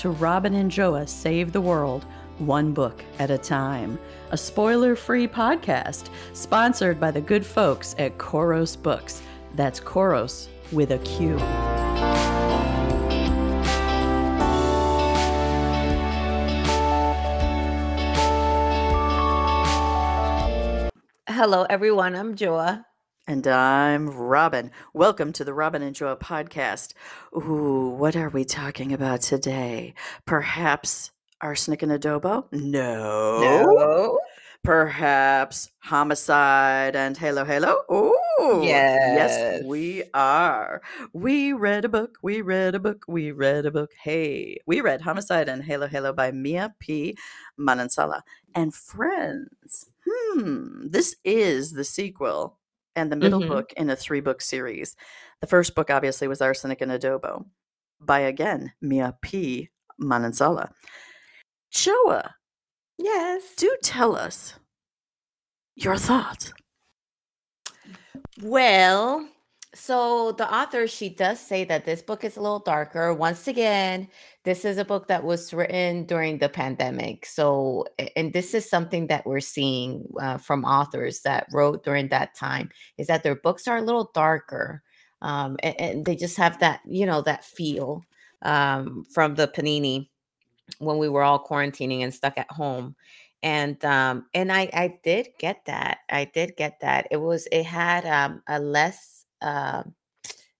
to Robin and Joa Save the World, one book at a time, a spoiler free podcast sponsored by the good folks at Koros Books. That's Koros with a Q. Hello, everyone. I'm Joa. And I'm Robin. Welcome to the Robin and Joa podcast. Ooh, what are we talking about today? Perhaps arsenic and adobo? No. No. Perhaps homicide and halo halo? Ooh. Yes, Yes. we are. We read a book. We read a book. We read a book. Hey, we read Homicide and Halo Halo by Mia P. Manansala and friends. Hmm, this is the sequel and the middle Mhm. book in a three book series. The first book, obviously, was Arsenic and Adobo by again Mia P. Manansala. Joa, Yes. do tell us your thoughts. Well, so the author, she does say that this book is a little darker. Once again, this is a book that was written during the pandemic. So, and this is something that we're seeing uh, from authors that wrote during that time is that their books are a little darker. Um, and, and they just have that, you know, that feel um, from the Panini when we were all quarantining and stuck at home and um and i i did get that i did get that it was it had um a less uh,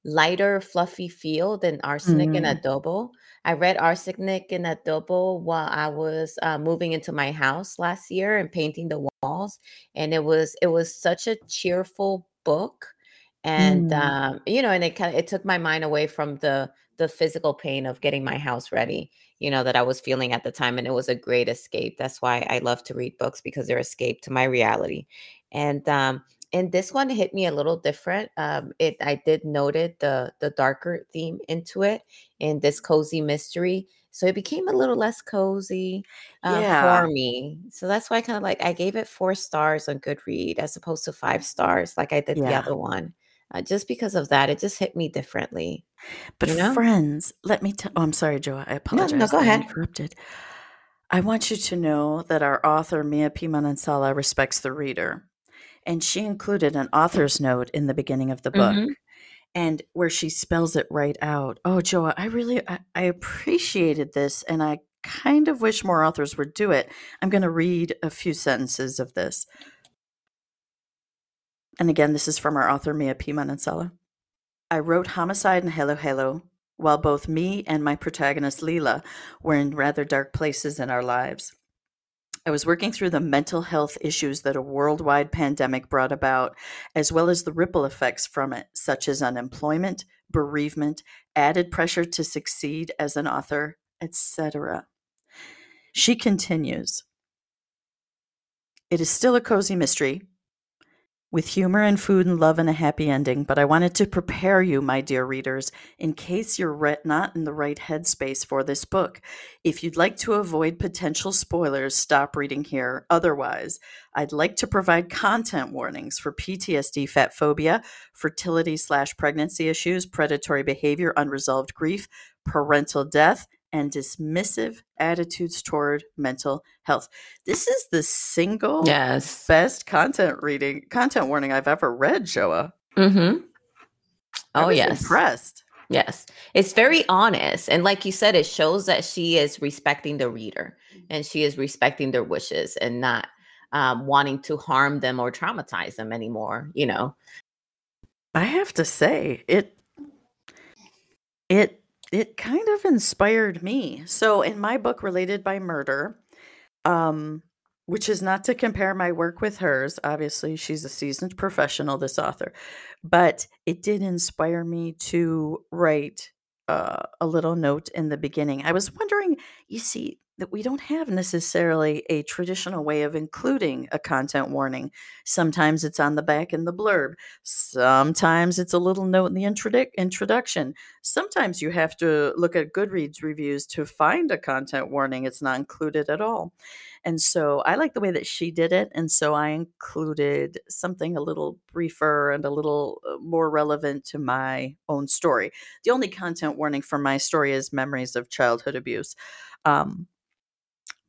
lighter fluffy feel than arsenic and Mm. adobo i read arsenic and adobo while i was uh, moving into my house last year and painting the walls and it was it was such a cheerful book and Mm. um you know and it kind of it took my mind away from the the physical pain of getting my house ready you know that i was feeling at the time and it was a great escape that's why i love to read books because they're escape to my reality and um and this one hit me a little different um it i did noted the the darker theme into it in this cozy mystery so it became a little less cozy uh, Yeah. for me so that's why i kind of like i gave it four stars on goodread as opposed to five stars like i did the other one uh, just because of that it just hit me differently But you know friends, let me tell. Oh, I'm sorry, Joa. I no no apologize go I ahead interrupted. I want you to know that our author Mia P. Manansala respects the reader, and she included an author's note in the beginning of the book, hmm and where she spells it right out. Oh, Joa, I really I, I appreciated this, and I kind of wish more authors would do it. I'm going to read a few sentences of this, and again, this is from our author Mia P. Manansala. I wrote Homicide and Halo Halo while both me and my protagonist Lila were in rather dark places in our lives. I was working through the mental health issues that a worldwide pandemic brought about, as well as the ripple effects from it, such as unemployment, bereavement, added pressure to succeed as an author, etc. She continues It is still a cozy mystery, with humor and food and love and a happy ending, but I wanted to prepare you, my dear readers, in case you're re- not in the right headspace for this book. If you'd like to avoid potential spoilers, stop reading here. Otherwise, I'd like to provide content warnings for PTSD, fat phobia, fertility slash pregnancy issues, predatory behavior, unresolved grief, parental death, and dismissive attitudes toward mental health. This is the single yes best content reading content warning I've ever read, Joa. hmm I oh yes impressed. Yes, it's very honest. And like you said, it shows that she is respecting the reader and she is respecting their wishes and not um, wanting to harm them or traumatize them anymore, you know? I have to say, it it it kind of inspired me. So in my book Related by Murder, um which is not to compare my work with hers, obviously she's a seasoned professional this author, but it did inspire me to write uh, a little note in the beginning. I was wondering, you see, that we don't have necessarily a traditional way of including a content warning. Sometimes it's on the back in the blurb. Sometimes it's a little note in the introdu- introduction. Sometimes you have to look at Goodreads reviews to find a content warning. It's not included at all. And so I like the way that she did it. And so I included something a little briefer and a little uh, more relevant to my own story. The only content warning for my story is memories of childhood abuse. Um,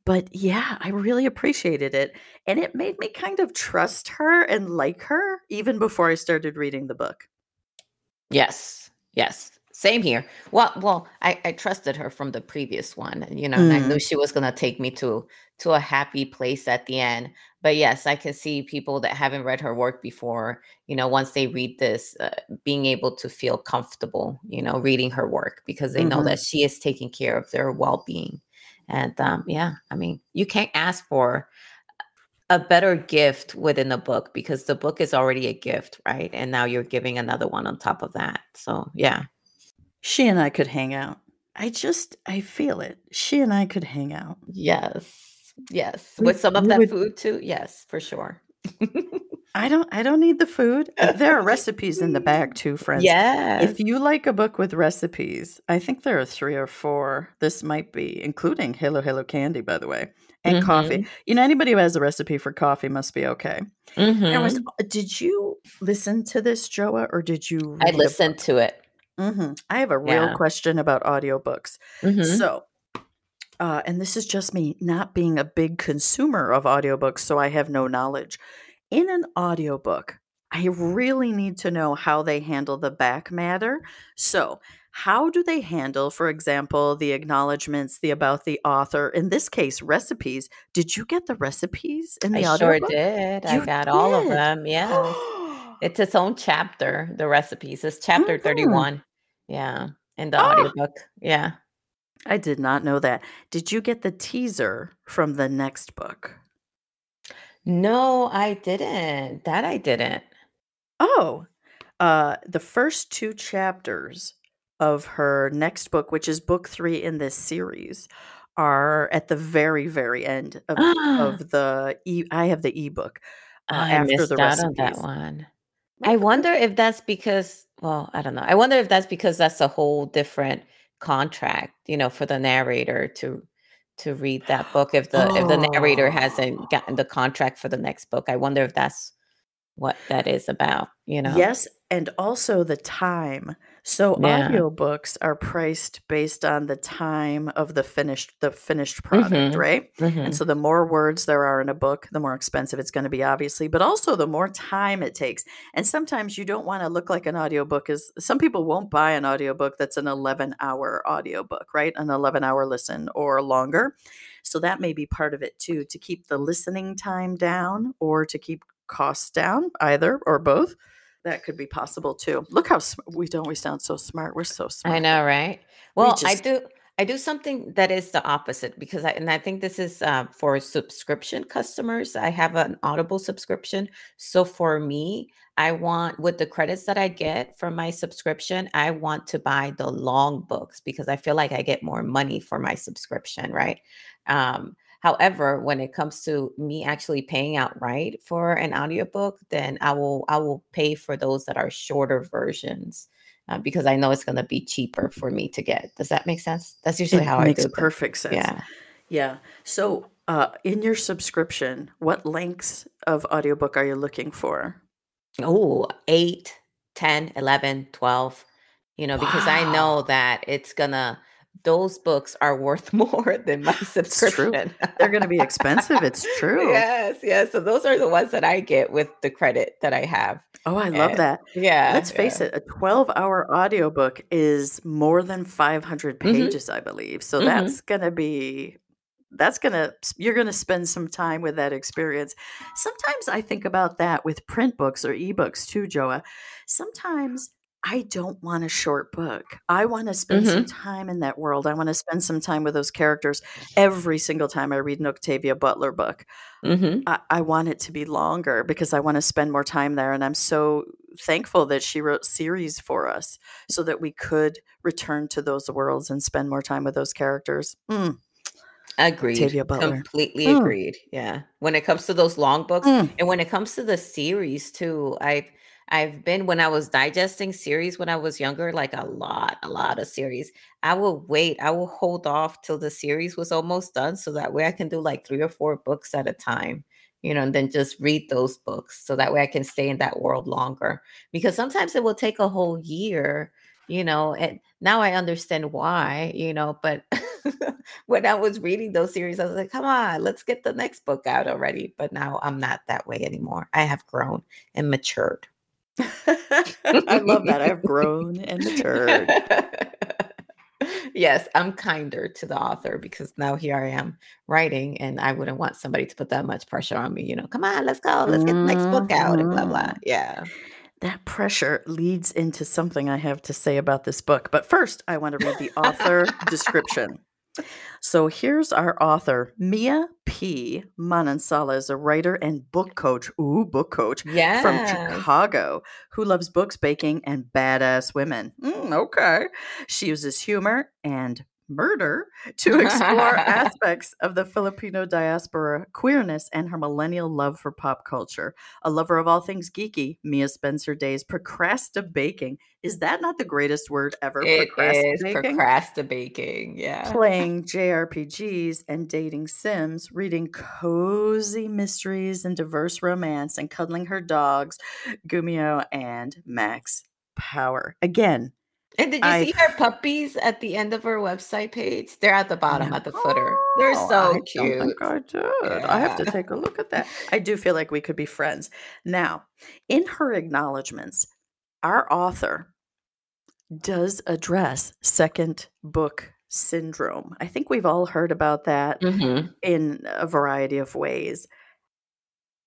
but yeah, I really appreciated it. And it made me kind of trust her and like her even before I started reading the book. Yes. Yes. Same here. Well, well, I, I trusted her from the previous one, you know, and I knew Mm. she was gonna take me to to a happy place at the end. But yes, I can see people that haven't read her work before, you know, once they read this, uh, being able to feel comfortable, you know, reading her work because they know hmm that she is taking care of their well-being. And um, yeah, I mean, you can't ask for a better gift within a book because the book is already a gift, right? And now you're giving another one on top of that. So yeah. She and I could hang out. I just, I feel it. She and I could hang out. Yes. Yes. We, With some of that would food too. Yes, for sure. I don't I don't need the food. There are recipes in the back too, friends. yes. If you like a book with recipes, I think there are 3 or 4. This might be including Halo Halo Candy by the way, and coffee. Mm-hmm. You know anybody who has a recipe for coffee must be okay. Mm-hmm. uh, did you listen to this, Joa, or did you I read a listened to it. Mhm. I have a real Yeah. question about audiobooks. Mm-hmm. So, uh, and this is just me not being a big consumer of audiobooks, so I have no knowledge. In an audiobook, I really need to know how they handle the back matter. So, how do they handle, for example, the acknowledgments, the about the author, in this case, recipes? Did you get the recipes in the I the sure audiobook? did. I You got all of them. Yes. It's its own chapter, the recipes. It's chapter Mhm. 31. Yeah. In the Oh, audiobook. Yeah. I did not know that. Did you get the teaser from the next book? No, I didn't. That I didn't. Oh, uh, the first two chapters of her next book, which is book three in this series, are at the very, very end of of the e. I have the ebook uh, I after the on that one. I wonder if that's because, well, I don't know. I wonder if that's because that's a whole different contract, you know, for the narrator to to read that book. If the if the narrator hasn't Oh, gotten the contract for the next book, I wonder if that's what that is about, you know? yes, and also the time. So Yeah. audiobooks are priced based on the time of the finished the finished product, Mm-hmm. right? And Mm-hmm. so the more words there are in a book, the more expensive it's going to be, obviously, but also the more time it takes. And sometimes you don't want to look like an audiobook is some people won't buy an audiobook that's an 11 hour audiobook, right? An 11 hour listen or longer. So that may be part of it too, to keep the listening time down or to keep costs down, either or both. That could be possible too. Look how sm- we don't we sound so smart. We're so smart. I know, right? We Well, I do I do something that is the opposite because I and I think this is uh, for subscription customers. I have an Audible subscription. So for me, I want with the credits that I get from my subscription, I want to buy the long books because I feel like I get more money for my subscription, right? Um, however, when it comes to me actually paying outright for an audiobook, then I will I will pay for those that are shorter versions uh, because I know it's going to be cheaper for me to get. Does that make sense? That's usually it how I makes do things. perfect sense. Yeah. Yeah. So, uh, in your subscription, what lengths of audiobook are you looking for? Oh, 8, 10, 11, 12, you know, because I know that it's gonna, those books are worth more than my subscription. They're going to be expensive. It's true. yes, yes. So those are the ones that I get with the credit that I have. Oh, I love that. yeah, Let's yeah. face it, a 12 hour audiobook is more than 500 Mm-hmm. pages, I believe. So Mm-hmm. that's going to be, that's going to, you're going to spend some time with that experience. Sometimes I think about that with print books or ebooks too, Joa. Sometimes I don't want a short book. I want to spend some Mm-hmm. time in that world. I want to spend some time with those characters every single time I read an Octavia Butler book. Mm-hmm. I, I want it to be longer because I want to spend more time there. And I'm so thankful that she wrote series for us so that we could return to those worlds and spend more time with those characters. Mm, Agreed. Octavia Butler. Completely Mm, agreed. Yeah. When it comes to those long books mm. and when it comes to the series too, I've I've been when I was digesting series when I was younger, like a lot, a lot of series. I will wait. I will hold off till the series was almost done, so that way I can do like three or four books at a time you know, and then just read those books so that way I can stay in that world longer. Because sometimes it will take a whole year, you know, and now I understand why, you know, but when I was reading those series, I was like, come on, let's get the next book out already. But now I'm not that way anymore. I have grown and matured. I love that. I've grown and matured. yes, I'm kinder to the author because now here I am writing, and I wouldn't want somebody to put that much pressure on me. You know, come on, let's go, let's get the next book out, and blah blah. Mhm. Yeah. That pressure leads into something I have to say about this book. But first, I want to read the author description. So here's our author, Mia P. Manansala is a writer and book coach. Ooh, book coach Yeah. from Chicago who loves books, baking, and badass women. Mm, okay. She uses humor and murder to explore aspects of the Filipino diaspora, queerness, and her millennial love for pop culture. A lover of all things geeky, Mia Spencer days procrastinating. Is that not the greatest word ever? It is Procrastinating? procrastinating. Yeah. playing JRPGs and dating Sims, reading cozy mysteries and diverse romance, and cuddling her dogs, Gumiho and Max Power. Again, And did you I see her puppies at the end of her website page? They're at the bottom, no. at the footer. They're Oh, so I don't cute. think I did. I have to take a look at that. I do feel like we could be friends. Now, in her acknowledgments, our author does address second book syndrome. I think we've all heard about that hmm in a variety of ways.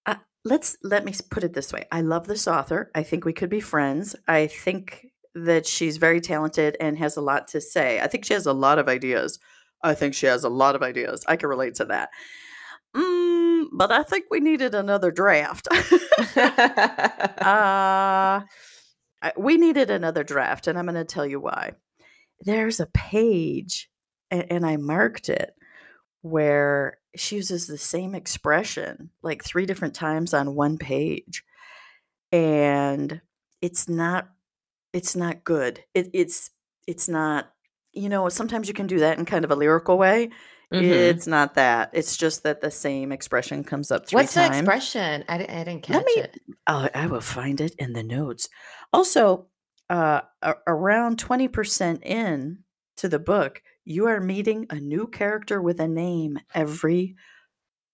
Uh, let's let me put it this way. I love this author. I think we could be friends. I think that she's very talented and has a lot to say. I think she has a lot of ideas. I think she has a lot of ideas. I can relate to that. Mm, but I think we needed another draft. uh, we needed another draft, and I'm going to tell you why. There's a page, and, and I marked it, where she uses the same expression like three different times on one page, and it's not it's not good. It, it's it's not. You know, sometimes you can do that in kind of a lyrical way. hmm It's not that. It's just that the same expression comes up three What's the expression? I, I didn't Let catch me it. Oh, I will find it in the notes. Also, uh, a- around 20% in to the book, you are meeting a new character with a name every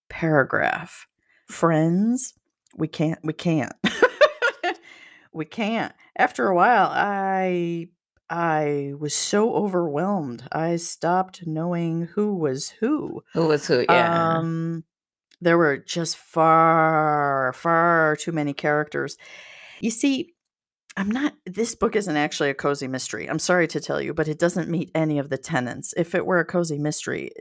paragraph. Friends, we can't, we can't. we can't. After a while, I I was so overwhelmed. I stopped knowing who was who. Who was who? Yeah. Um, there were just far, far too many characters. You see, I'm not, this book isn't actually a cozy mystery. I'm sorry to tell you, but it doesn't meet any of the tenets. If it were a cozy mystery,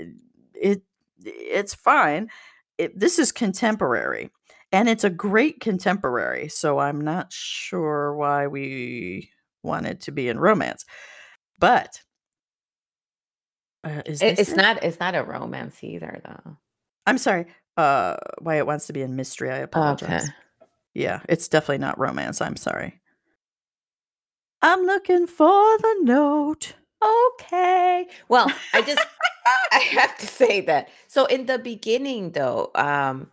it it's fine. It, this is contemporary, and it's a great contemporary. So I'm not sure why we wanted to be in romance, but uh, is It, it's it? not. It's not a romance either, though. I'm sorry. Uh, why it wants to be in mystery? I Okay. apologize. Yeah, it's definitely not romance. I'm sorry. I'm looking for the note. Okay. Well, I just I have to say that. So in the beginning though, um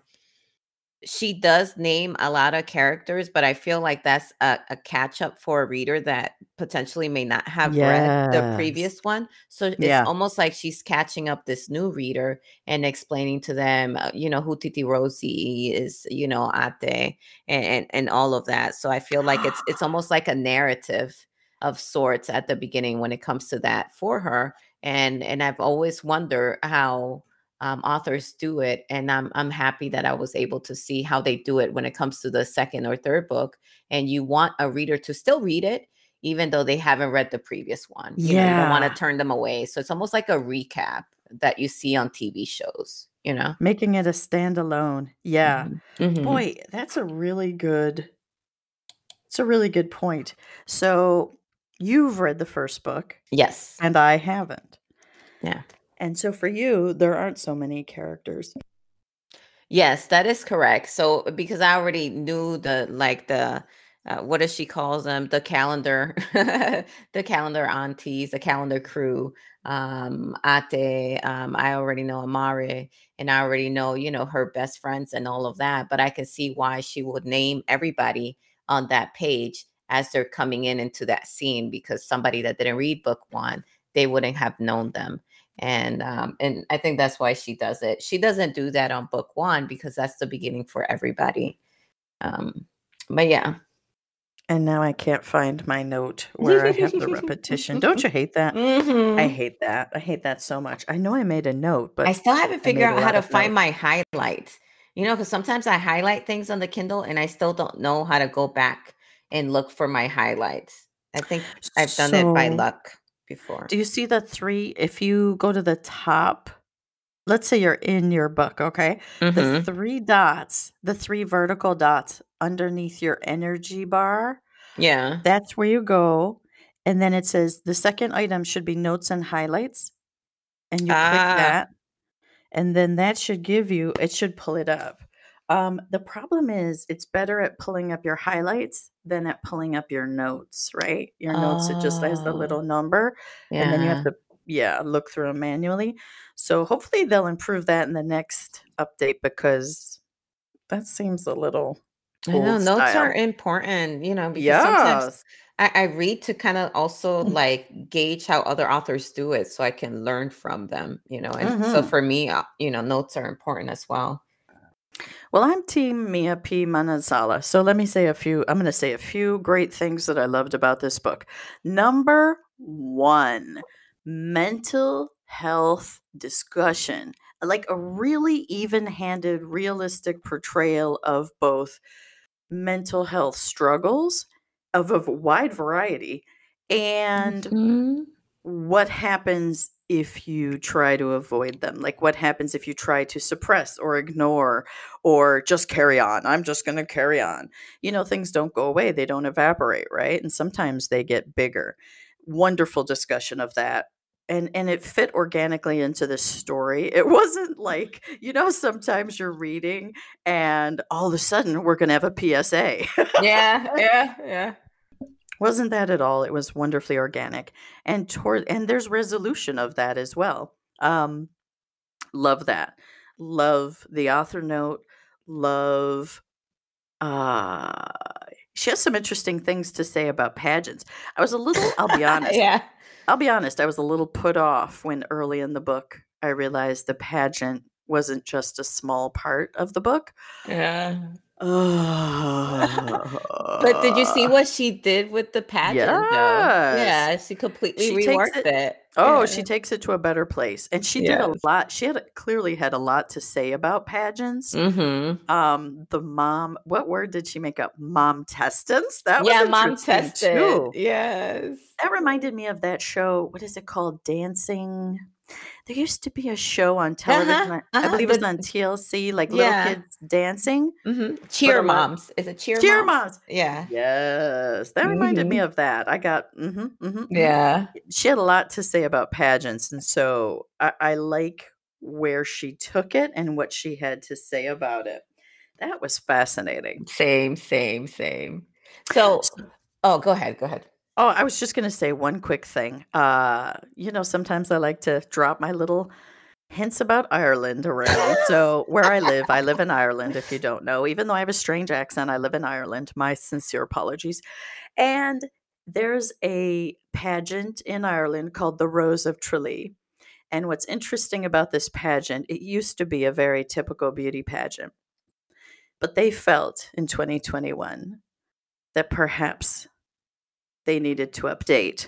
she does name a lot of characters, but I feel like that's a, a catch up for a reader that potentially may not have read the previous one. So it's Yeah. almost like she's catching up this new reader and explaining to them, uh, you know, who Titi Rosie is, you know, Ate and, and and all of that. So I feel like it's it's almost like a narrative of sorts at the beginning when it comes to that for her. And and I've always wondered how um, authors do it, and I'm I'm happy that I was able to see how they do it when it comes to the second or third book. And you want a reader to still read it, even though they haven't read the previous one. You know, you don't want to turn them away. So it's almost like a recap that you see on TV shows. You know. Making it a standalone. Yeah. Mhm. Mhm. Boy, that's a really good it's a really good point. So you've read the first book Yes. and I haven't. Yeah. And so for you, there aren't so many characters. Yes, that is correct. So because I already knew the like the uh, what does she calls them? The calendar, the calendar aunties, the calendar crew. Um, Ate, um, I already know Amare, and I already know, you know, her best friends and all of that. But I can see why she would name everybody on that page as they're coming in into that scene because somebody that didn't read book one, they wouldn't have known them. And um, and I think that's why she does it. She doesn't do that on book one because that's the beginning for everybody. Um, but yeah, And now I can't find my note where I have the repetition. Don't you hate that? I Mhm. hate that. I hate that so much. I know I made a note, but I still haven't figured out how to find notes. my highlights. You know, because sometimes I highlight things on the Kindle and I still don't know how to go back and look for my highlights. I think I've done it by luck before. do you see the three? If you go to the top, let's say you're in your book, okay? The hmm three dots, the three vertical dots underneath your energy bar, Yeah. that's where you go. And then it says the second item should be notes and highlights. And you click Ah. that. and then that should give you it should pull it up um, the problem is it's better at pulling up your highlights than at pulling up your notes right? Your notes it just has the Oh, little number and then you have to yeah look through them manually. So hopefully they'll improve that in the next update because that seems a little I know old notes are important, you know, because sometimes I, I read to kind of also like gauge how other authors do it so I can learn from them, you know. And so hmm for me, uh, you know, notes are important as well. Well, I'm Team Mia P. Manansala. So let me say a few, I'm going to say a few great things that I loved about this book. Number one, mental health discussion. Like a really even handed, realistic portrayal of both mental health struggles of a wide variety and Mhm. what happens if you try to avoid them? Like what happens if you try to suppress or ignore or just carry on? I'm just going to carry on. You know things don't go away. They don't evaporate right? And sometimes they get bigger. Wonderful discussion of that. And and it fit organically into the story. It wasn't like you know sometimes you're reading and all of a sudden we're going to have a psa Yeah, yeah, yeah. Wasn't that at all it was wonderfully organic and toward and there's resolution of that as well um love that love the author note love uh she has some interesting things to say about pageants i was a little i'll be honest yeah. i'll be honest i was a little put off when early in the book i realized the pageant wasn't just a small part of the book Yeah. Oh But did you see what she did with the pageant though? yes Yeah, she completely she reworked it it. Oh, Yeah. she takes it to a better place. And she did a lot. She had clearly had a lot to say about pageants. Mm-hmm. Um, the mom, what word did she make up? Mom testants? That was Yeah, mom interesting tested. too. Yes. That reminded me of that show. What is it called? Dancing. There used to be a show on television. Uh-huh. I I Uh-huh. believe it was on TLC, like little kids dancing. Mm-hmm. Cheer moms. Is it cheer cheer moms? moms. Yeah. Yes, that reminded me Mm-hmm. of that. I got mm-hmm, mm-hmm, mm-hmm Yeah. she had a lot to say about pageants and so I, I like where she took it and what she had to say about it that was fascinating Same, same, same. So, oh, go ahead. Go ahead. Oh i was just going to say one quick thing. Uh you know sometimes i like to drop my little hints about ireland around. So where i live i live in ireland if you don't know. Even though i have a strange accent i live in ireland. My sincere apologies. And there's a pageant in ireland called the rose of tralee. And what's interesting about this pageant, it used to be a very typical beauty pageant. But they felt in 2021 that perhaps they needed to update.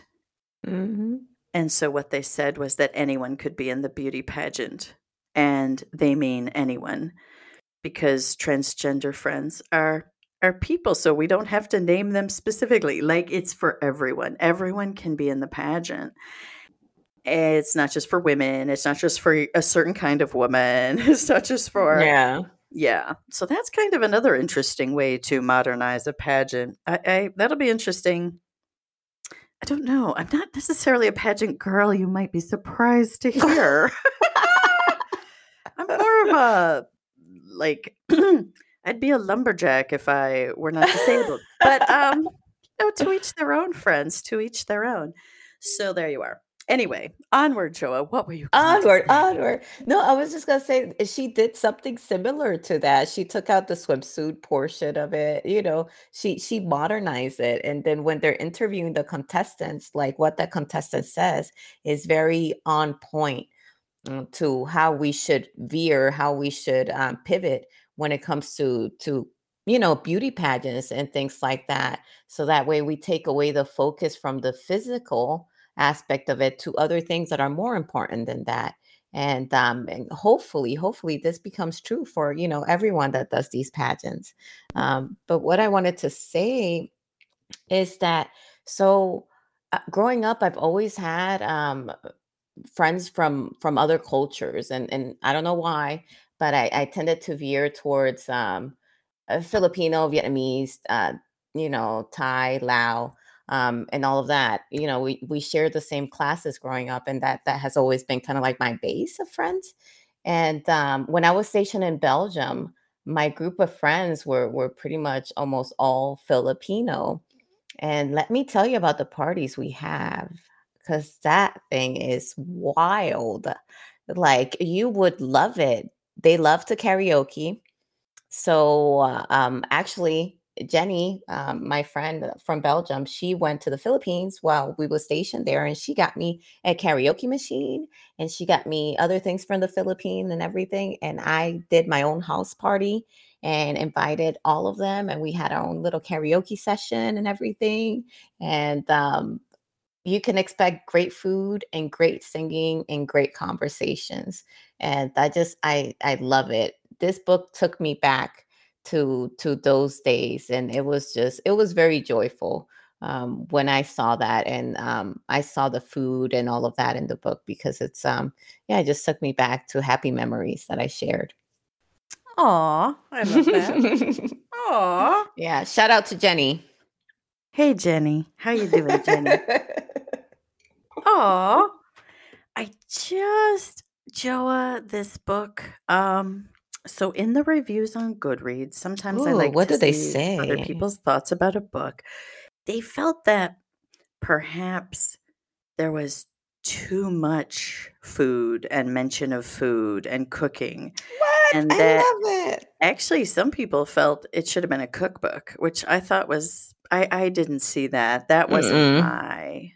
Mm-hmm. And so what they said was that anyone could be in the beauty pageant. And they mean anyone because transgender friends are are people so we don't have to name them specifically like it's for everyone everyone can be in the pageant it's not just for women it's not just for a certain kind of woman it's not just for Yeah. yeah so that's kind of another interesting way to modernize a pageant i, I that'll be interesting i don't know i'm not necessarily a pageant girl you might be surprised to hear i'm more of a like I'd be a lumberjack if I were not disabled. but um, you know, to each their own, friends. To each their own. So there you are. Anyway, onward, Joa. What were you? Onward, onward. No, I was just gonna say eh, she did something similar to that. She took out the swimsuit portion of it. You know, she she modernized it, and then when they're interviewing the contestants, like what that contestant says is very on point mm, to how we should veer, how we should um, pivot when it comes to to you know beauty pageants and things like that. So that way we take away the focus from the physical aspect of it to other things that are more important than that. And um and hopefully hopefully this becomes true for you know everyone that does these pageants. Um but what i wanted to say is that so uh, growing up i've always had um friends from from other cultures and and i don't know why but i i tended to veer towards um filipino vietnamese uh you know thai lao um, and all of that. You know, we we shared the same classes growing up, and that that has always been kind of like my base of friends. And um, when I was stationed in Belgium, my group of friends were were pretty much almost all Filipino. And let me tell you about the parties we have, because that thing is wild. Like you would love it. They love to karaoke. So uh, um, actually, Jenny, um, my friend from Belgium, she went to the Philippines while we were stationed there, and she got me a karaoke machine, and she got me other things from the Philippines and everything. And I did my own house party and invited all of them, and we had our own little karaoke session and everything. And um, you can expect great food and great singing and great conversations. And I just I I love it. This book took me back to to those days and it was just it was very joyful um, when I saw that and um, I saw the food and all of that in the book because it's um yeah it just took me back to happy memories that I shared. Aw, I love that. Aw. Yeah, shout out to Jenny. Hey Jenny, how you doing, Jenny? Aw. I just Joa, this book. Um so in the reviews on Goodreads, sometimes I Ooh, like what to do they see other people's thoughts about a book. They felt that perhaps there was too much food and mention of food and cooking, What? and I that love it. actually some people felt it should have been a cookbook, which I thought was I I didn't see that. That wasn't Mm-mm. my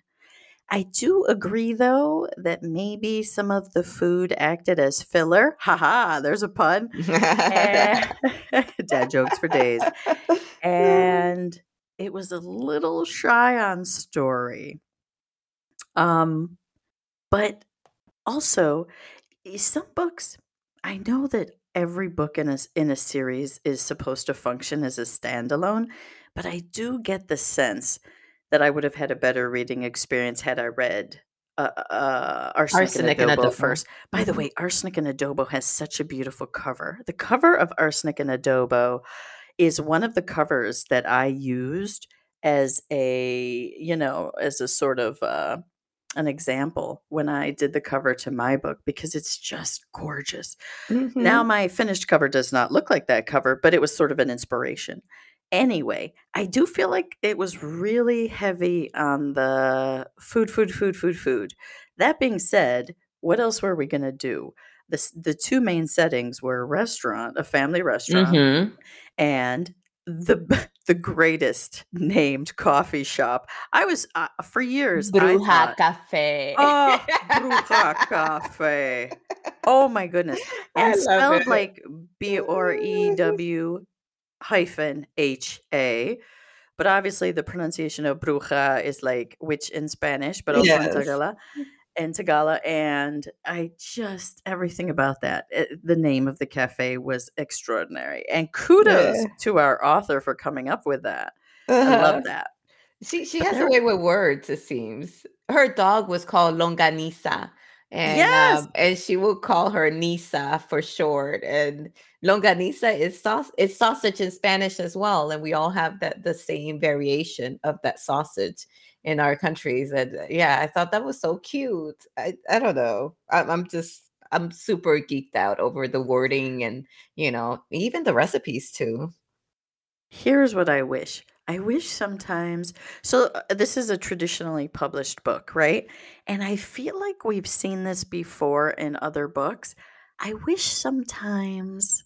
I do agree though that maybe some of the food acted as filler. Haha, there's a pun. And dad jokes for days. And it was a little shy on story. Um, but also some books, I know that every book in a in a series is supposed to function as a standalone, but I do get the sense that I would have had a better reading experience had I read uh, uh, Arsenic, Arsenic and and Adobo adobo. first. By the Mhm. way, Arsenic and Adobo has such a beautiful cover. The cover of Arsenic and Adobo is one of the covers that I used as a, you know, as a sort of uh, an example when I did the cover to my book because it's just gorgeous. Now, Mhm. my finished cover does not look like that cover, but it was sort of an inspiration. Anyway, I do feel like it was really heavy on the food, food, food, food, food. That being said, what else were we going to do? The, the two main settings were a restaurant, a family restaurant, Mhm. and the the greatest named coffee shop. I was uh, for years I Bruja thought, Cafe. oh, Bruja Cafe. Oh my goodness. And spelled it. like B R E W hyphen H A. But obviously the pronunciation of bruja is like witch in Spanish, but also in Yes. Tagala and Tagala. And I just everything about that. it- the name of the cafe was extraordinary. And kudos Yeah. to our author for coming up with that. I Uh-huh. love that. She she But has a way with words, it seems. Her dog was called Longanisa, and Yes. um, and she will call her Nisa for short. And Longanisa is sauce is sausage in Spanish as well, and we all have that the same variation of that sausage in our countries. And uh, yeah, I thought that was so cute. I I don't know. I'm, I'm just I'm super geeked out over the wording and you know even the recipes too. Here's what I wish. I wish sometimes. So, uh, this is a traditionally published book, right? And I feel like we've seen this before in other books. I wish sometimes.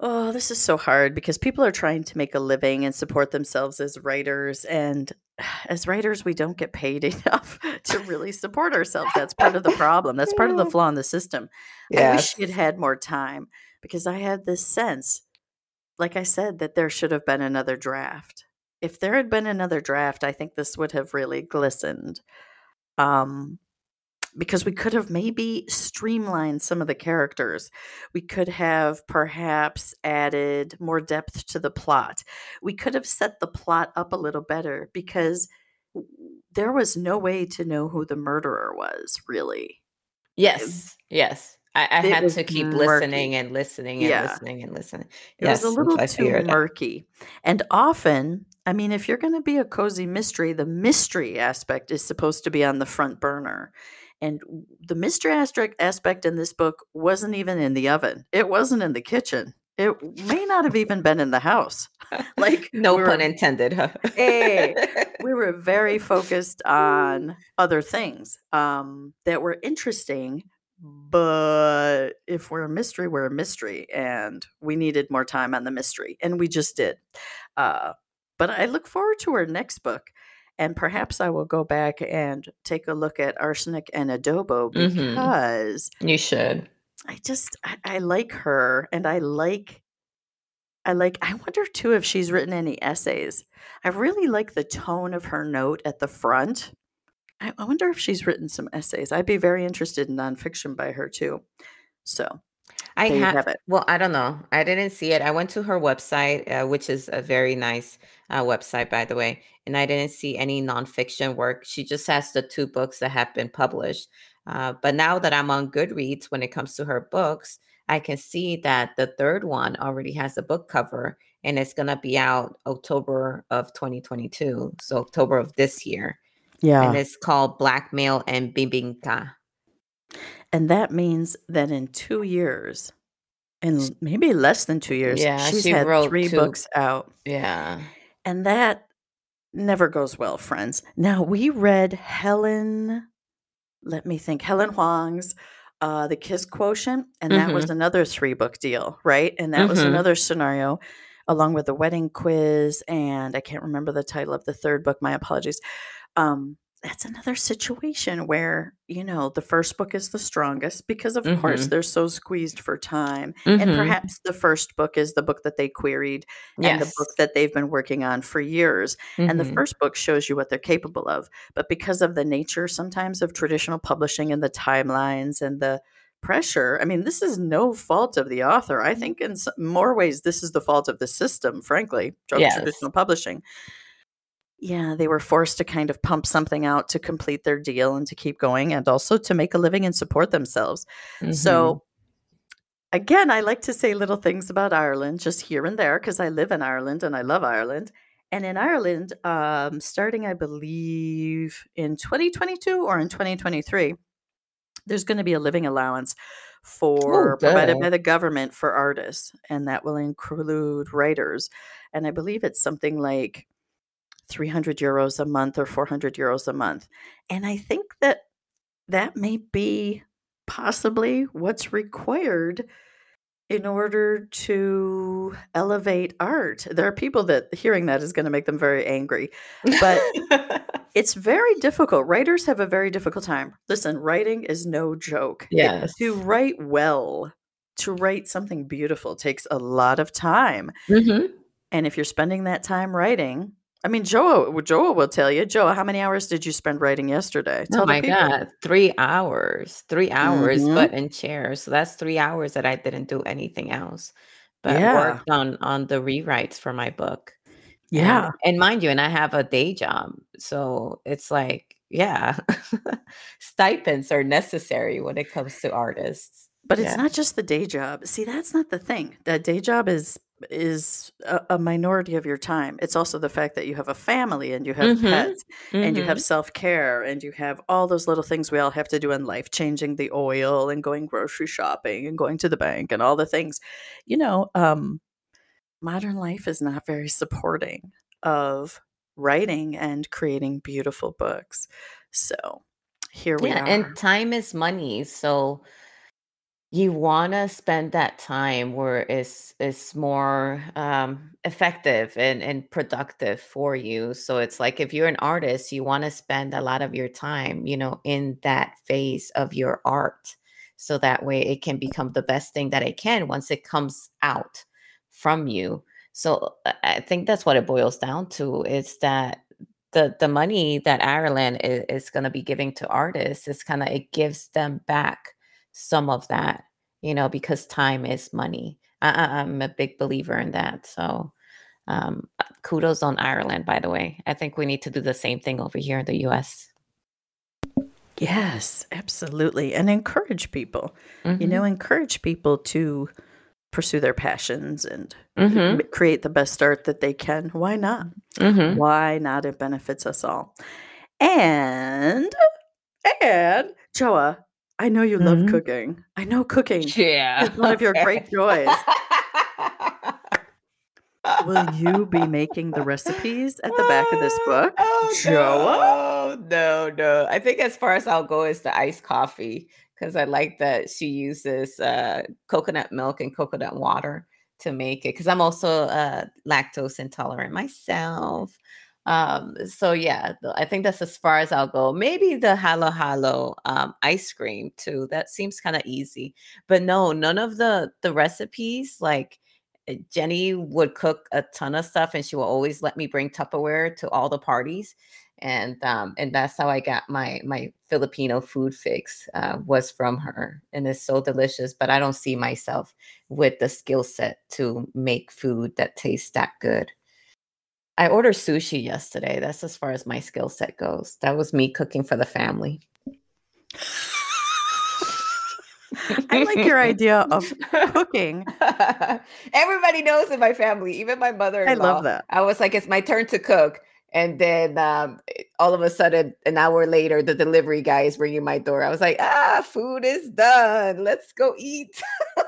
Oh, this is so hard because people are trying to make a living and support themselves as writers. And as writers, we don't get paid enough to really support ourselves. That's part of the problem. That's part of the flaw in the system. I wish had had more time because I had this sense like I said, that there should have been another draft. If there had been another draft, I think this would have really glistened. Um, because we could have maybe streamlined some of the characters. We could have perhaps added more depth to the plot. We could have set the plot up a little better because there was no way to know who the murderer was, really. Yes. Yes. I, I had to keep murky. listening and listening and Yeah. listening and listening. It was a little too murky. And often, I mean, if you're going to be a cozy mystery, the mystery aspect is supposed to be on the front burner. And the mystery aspect in this book wasn't even in the oven. It wasn't in the kitchen. It may not have even been in the house. Like no we pun intended. huh? hey, we were very focused on other things um, that were interesting. But if we're a mystery, we're a mystery, and we needed more time on the mystery, and we just did. Uh, but I look forward to her next book, and perhaps I will go back and take a look at Arsenic and Adobo hmm because You should. I just I, I like her, and I like I like I wonder too if she's written any essays. I really like the tone of her note at the front. I, I wonder if she's written some essays. I'd be very interested in nonfiction by her too. So I have, have it. well, I don't know. I didn't see it. I went to her website, uh, which is a very nice uh, website, by the way, and I didn't see any nonfiction work. She just has the two books that have been published. Uh, but now that I'm on Goodreads, when it comes to her books, I can see that the third one already has a book cover and it's going to be out October of 2022. So, October of this year. And it's called Blackmail and Bibingka. And that means that in two years, in maybe less than two years, Yeah, she's she had wrote three two. books out. Yeah. And that never goes well, friends. Now, we read Helen, let me think, Helen Hoang's uh, The Kiss Quotient, and that was Mm-hmm. another three book deal, right? And that was Mm-hmm. another scenario along with the wedding quiz. And I can't remember the title of the third book. My apologies. Um, that's another situation where, you know, the first book is the strongest because, of course, Mm-hmm. they're so squeezed for time. And Mm-hmm. perhaps the first book is the book that they queried and the book that they've been working on for years. And the Mm-hmm. first book shows you what they're capable of. But because of the nature sometimes of traditional publishing and the timelines and the pressure, I mean, this is no fault of the author. I think in more ways, this is the fault of the system, frankly, of Yes. traditional publishing. Yeah, they were forced to kind of pump something out to complete their deal and to keep going and also to make a living and support themselves. Mm-hmm. So, again, I like to say little things about Ireland just here and there because I live in Ireland and I love Ireland. And in Ireland, um, starting, I believe, in 2022 or in 2023, there's going to be a living allowance Oh, for provided by the government for artists, and that will include writers. And I believe it's something like 300 euros a month or 400 euros a month. And I think that that may be possibly what's required in order to elevate art. There are people that hearing that is going to make them very angry, but it's very difficult. Writers have a very difficult time. Listen, writing is no joke. It- yes. to write well, to write something beautiful takes a lot of time. Mm-hmm. And if you're spending that time writing, I mean, Joa, Joa will tell you, Joa, how many hours did you spend writing yesterday? Oh Tell the my. God. Three hours. Three hours, Mhm. but in chairs. So that's three hours that I didn't do anything else. But Yeah. worked on on the rewrites for my book. Yeah. and mind you, and I have a day job. So it's like, yeah, stipends are necessary when it comes to artists. But it's not just the day job. See, that's not the thing. That day job is is a, a minority of your time. It's also the fact that you have a family and you have Mhm. pets and you have Mhm. self care and you have all those little things we all have to do in life, changing the oil and going grocery shopping and going to the bank and all the things. You know, um, modern life is not very supporting of writing and creating beautiful books. So here we Yeah, are. and time is money. So you want to spend that time where it's it's more um, effective and and productive for you. So it's like if you're an artist, you want to spend a lot of your time, you know, in that phase of your art, so that way it can become the best thing that it can once it comes out from you. So I think that's what it boils down to is that the the money that Ireland is, is going to be giving to artists is kind of it gives them back some of that, you know, because time is money. I, I'm a big believer in that. So um, uh, kudos on Ireland, by the way. I think we need to do the same thing over here in the U.S. Yes, absolutely. And encourage people, you Mhm. know, encourage people to pursue their passions and Mhm. create the best art that they can. Why not? Mhm. Why not? It benefits us all. And, and, Joa, I know you love Mhm. cooking. I know cooking Yeah. is one of your great joys. Will you be making the recipes at the back of this book? Oh Joa? no, no, no. I think as far as I'll go is the iced coffee because I like that she uses uh, coconut milk and coconut water to make it. Because I'm also uh, lactose intolerant myself. Um, so yeah, I think that's as far as I'll go. Maybe the halo halo um, ice cream too. That seems kind of easy, but no, none of the the recipes like uh, Jenny would cook a ton of stuff and she will always let me bring Tupperware to all the parties. And um, and that's how I got my my Filipino food fix uh, was from her, and it's so delicious. But I don't see myself with the skill set to make food that tastes that good. I ordered sushi yesterday. That's as far as my skill set goes. That was me cooking for the family. I like your idea of cooking. Everybody knows in my family, even my mother-in-law. I love that. I was like, it's my turn to cook. And then um, all of a sudden, an hour later, the delivery guy is ringing my door. I was like, ah, food is done. Let's go eat.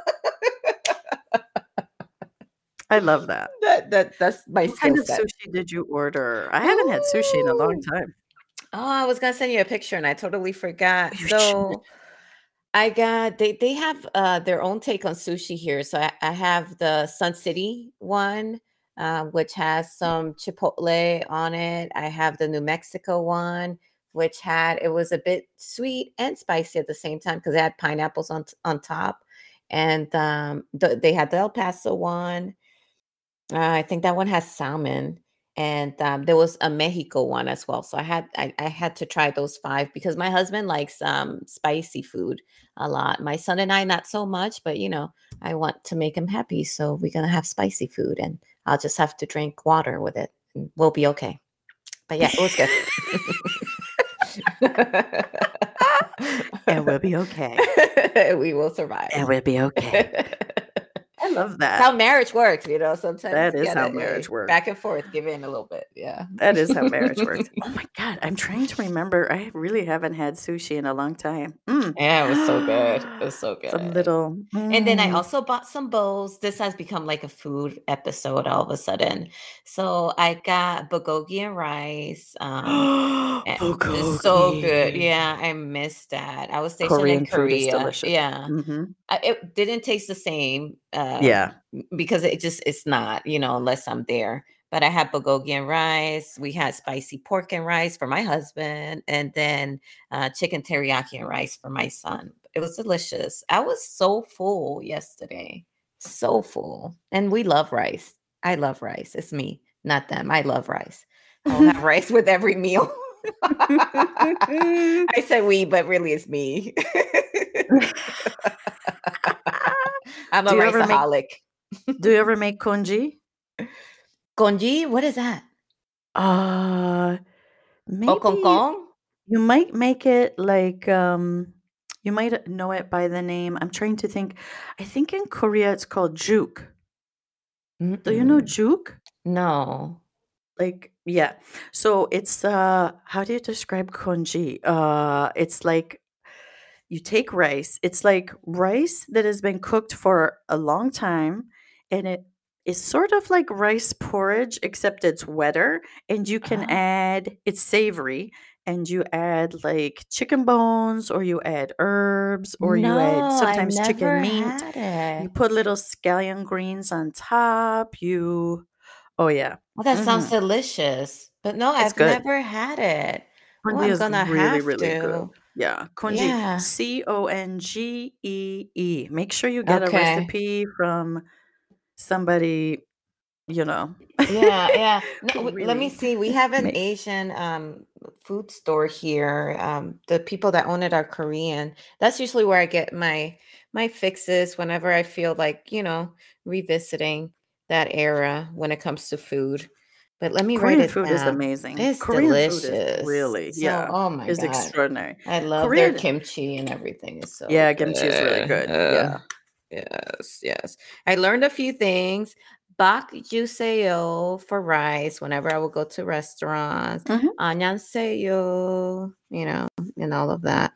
I love that. that, that That's my What kind of set. sushi did you order? I haven't had sushi in a long time. Oh, I was gonna send you a picture and I totally forgot. So I got they they have uh their own take on sushi here. So I, I have the Sun City one, uh, which has some chipotle on it. I have the New Mexico one, which had it was a bit sweet and spicy at the same time because it had pineapples on on top. And um the, they had the El Paso one. Uh, I think that one has salmon, and um, there was a Mexico one as well. So I had I, I had to try those five because my husband likes um, spicy food a lot. My son and I not so much, but you know I want to make him happy, so we're gonna have spicy food, and I'll just have to drink water with it, and we'll be okay. But yeah, it was good. And we'll be okay. we will survive. And we'll be okay. I love That's that. how marriage works, you know. Sometimes That is how marriage works. back and forth, give in a little bit. Yeah. That is how marriage works. Oh my God. I'm trying to remember. I really haven't had sushi in a long time. Mm. Yeah, it was so good. It was so good. Some good. little. And then I Mm. also bought some bowls. This has become like a food episode all of a sudden. So I got bulgogi and rice. Um, it's so good. Yeah, I missed that. I was stationed in Korean is Korea. Yeah, hmm I- it didn't taste the same. Um, Yeah. because it just it's not, you know, unless I'm there. But I had bulgogi and rice. We had spicy pork and rice for my husband, and then uh, chicken teriyaki and rice for my son. It was delicious. I was so full yesterday, so full, and we love rice. I love rice. It's me, not them. I love rice. I'll have rice with every meal. I said we, but really it's me. I'm a Do you ever make-. Do you ever make congee? Congee, what is that? Uh, maybe Oh, kong kong? you might make it like um, you might know it by the name. I'm trying to think. I think in Korea it's called juk. Do you know Mm-mm. juk? No. Like, yeah. So it's uh how do you describe congee? Uh it's like you take rice. It's like rice that has been cooked for a long time and it is sort of like rice porridge except it's wetter and you can Oh, add it's savory and you add like chicken bones or you add herbs or you add sometimes chicken meat. You put little scallion greens on top. You Oh yeah. Oh, that sounds Mhm. delicious. But no, It's I've good. never had it. Oh, I'm gonna really, have really good. Yeah, congee, Yeah. C-O-N-G-E-E. Make sure you get a Okay. recipe from somebody, you know, Yeah, yeah. No, who w let me really see. We have an make Asian um food store here. Um, the people that own it are Korean. That's usually where I get my my fixes whenever I feel like, you know, revisiting that era when it comes to food. But let me Korean write it food down. is amazing. It's Korean delicious. Food is really, so, yeah. Oh my it's god, it's extraordinary. I love Korean. their kimchi and everything. Is so yeah, good. kimchi is really good. Uh, yeah, yes, yes. I learned a few things. Bak juseo for rice. Whenever I would go to restaurants, mm-hmm. annyeonghaseyo, you know, and all of that.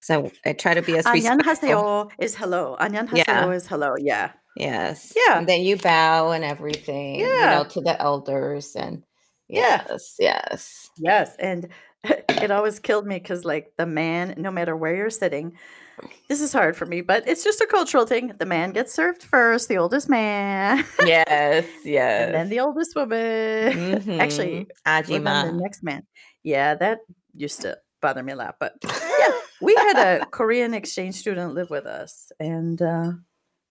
So I, I try to be as respectful. Annyeonghaseyo is hello. Annyeonghaseyo yeah. is hello. Yeah. Yes. Yeah. And then you bow and everything, you know, to the elders and Yeah. yes, yes. Yes, and it always killed me because, like, the man, no matter where you're sitting, this is hard for me, but it's just a cultural thing. The man gets served first, the oldest man, Yes, yes. and then the oldest woman. Actually, Mm-hmm. well, then the next man. Yeah, that used to bother me a lot. But yeah, we had a Korean exchange student live with us, and uh,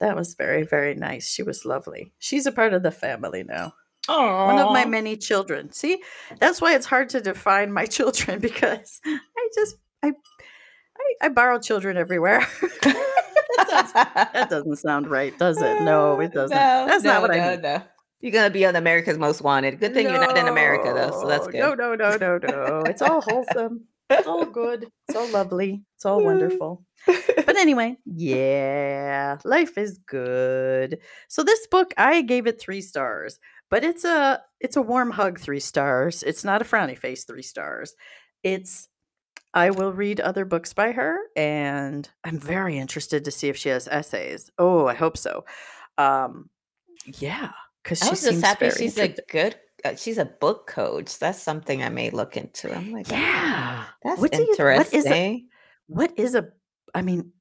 that was very, very nice. She was lovely. She's a part of the family now. One of my many children. See, that's why it's hard to define my children because I just I I, I borrow children everywhere. that, doesn't sound right, does it? No, it uh, doesn't. No, That's no, not what I no, mean. no. You're gonna be on America's Most Wanted. Good thing you're not in America though, so that's good. no, no, no, no, no. It's all wholesome. It's all good. It's all lovely. It's all wonderful. But anyway, yeah, life is good. So this book, I gave it three stars, but it's a it's a warm hug three stars. It's not a frowny face three stars. It's I will read other books by her, and I'm very interested to see if she has essays. Oh, I hope so. Um, yeah, because I she just seems happy very she's a good uh, she's a book coach. That's something I may look into. I'm like, oh, Yeah. that's What do you? What is a? interesting. What is a? I mean,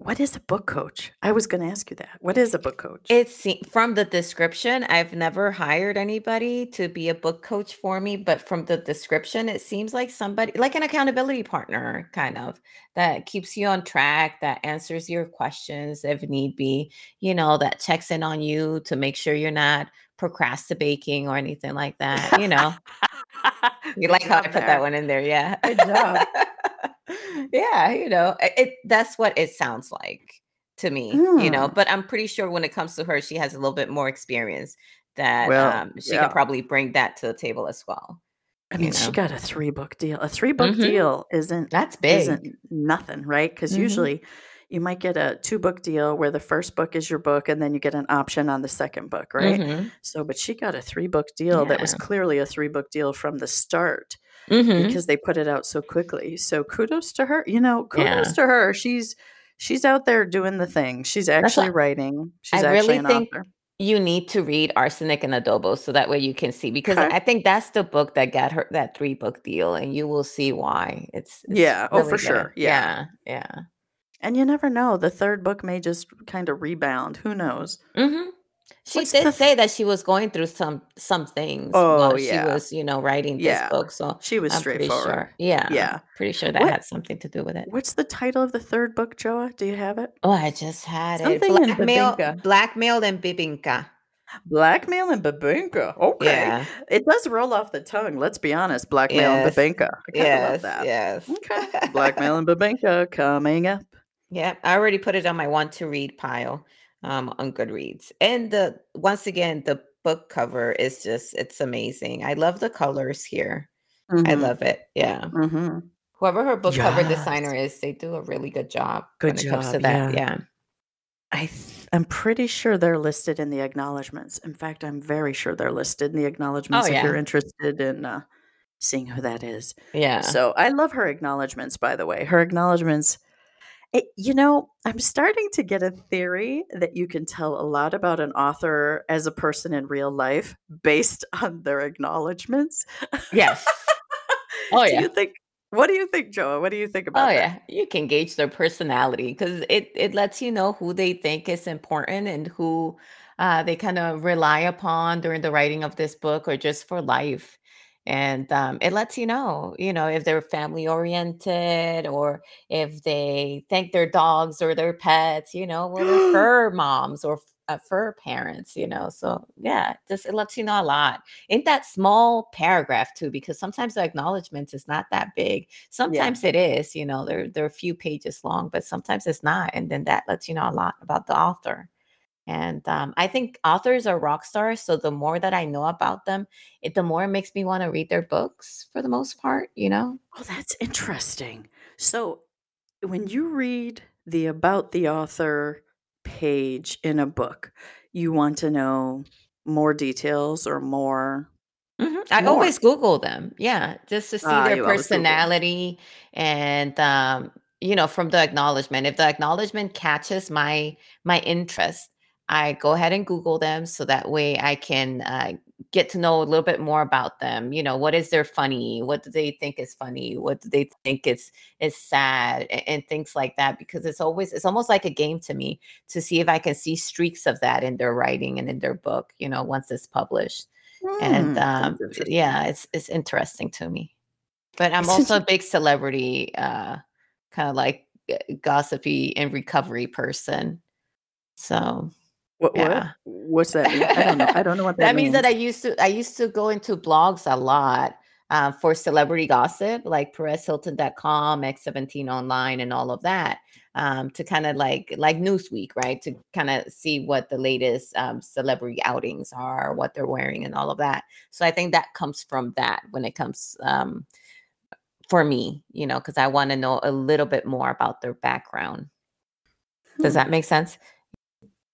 what is a book coach? I was going to ask you that. What is a book coach? It's from the description. I've never hired anybody to be a book coach for me, but from the description, it seems like somebody like an accountability partner, kind of that keeps you on track, that answers your questions if need be, you know, that checks in on you to make sure you're not procrastinating or anything like that. You know, you like how I put that one in there, yeah. Good job. yeah, you know, it, it that's what it sounds like to me, you know. Mm. But I'm pretty sure when it comes to her, she has a little bit more experience that Well, um she yeah. can probably bring that to the table as well. I mean, she got a three book deal. A three book hmm deal isn't that's isn't big. nothing, right? Because hmm usually you might get a two book deal where the first book is your book and then you get an option on the second book, right? hmm So, but she got a three book deal that was clearly a three book deal from the start hmm because they put it out so quickly. So kudos to her. You know, kudos Yeah. to her. She's she's out there doing the thing. She's actually what writing. She's I actually really an think author. you need to read Arsenic and Adobo so that way you can see because Okay. I think that's the book that got her that three book deal and you will see why. It's it's Yeah. Oh, for good. sure. Yeah. Yeah, yeah. And you never know. The third book may just kind of rebound. Who knows? hmm She What's did the? say that she was going through some some things oh, while she was, you know, writing this Yeah. book. So She was I'm pretty straightforward. sure. Yeah, Yeah. pretty sure that What? had something to do with it. What's the title of the third book, Joa? Do you have it? Oh, I just had it. Something in Blackmail, blackmail and bibingka. Blackmail and Bibingka. Okay. Yeah. It does roll off the tongue. Let's be honest. Blackmail and Bibingka. I of love Yes. that. Yes. Okay. Blackmail and Bibingka coming up. Yeah, I already put it on my want to read pile um, on Goodreads. And the once again, the book cover is just it's amazing. I love the colors here. I Mm-hmm. love it. Yeah. Mm-hmm. Whoever her book cover designer is, they do a really good job Good when it comes to that. Yeah. Yeah. I th- I'm pretty sure they're listed in the acknowledgments. In fact, I'm very sure they're listed in the Oh, acknowledgments if you're interested in uh, seeing who that is. Yeah. So I love her acknowledgments, by the way. Her acknowledgments, it, you know, I'm starting to get a theory that you can tell a lot about an author as a person in real life based on their acknowledgments. Yes. Oh, yeah. do you think? What do you think, Joa? What do you think Oh, about that? Oh, yeah. You can gauge their personality because it it lets you know who they think is important and who uh, they kind of rely upon during the writing of this book or just for life. And um, it lets you know, you know, if they're family oriented or if they thank their dogs or their pets, you know, well, they're fur moms or uh, fur parents, you know. So yeah, just it lets you know a lot in that small paragraph too, because sometimes the acknowledgments is not that big. yeah. Sometimes it is, you know, they're they're a few pages long, but sometimes it's not, and then that lets you know a lot about the author. And um, I think authors are rock stars. So the more that I know about them, it the more it makes me want to read their books for the most part, you know? Oh, that's interesting. So, when you read the about the author page in a book, you want to know more details or more Mhm. I more. always Google them. Yeah, just to see Ah, their you always Google. personality and um, you know, from the acknowledgement. If the acknowledgement catches my my interest, I go ahead and Google them so that way I can uh, get to know a little bit more about them. You know, what is their funny? What do they think is funny? What do they think is is sad and, and things like that? Because it's always it's almost like a game to me to see if I can see streaks of that in their writing and in their book. You know, once it's published and Hmm, um yeah it's it's interesting to me but i'm also a big celebrity uh kind of like gossipy and recovery person so what what? What's that mean? I don't know. I don't know what that that means that i used to i used to go into blogs a lot uh, for celebrity gossip like perezhilton.com x17 online and all of that um, to kind of like like newsweek right to kind of see what the latest um, celebrity outings are what they're wearing and all of that so i think that comes from that when it comes um, for me you know because i want to know a little bit more about their background does Hmm. that make sense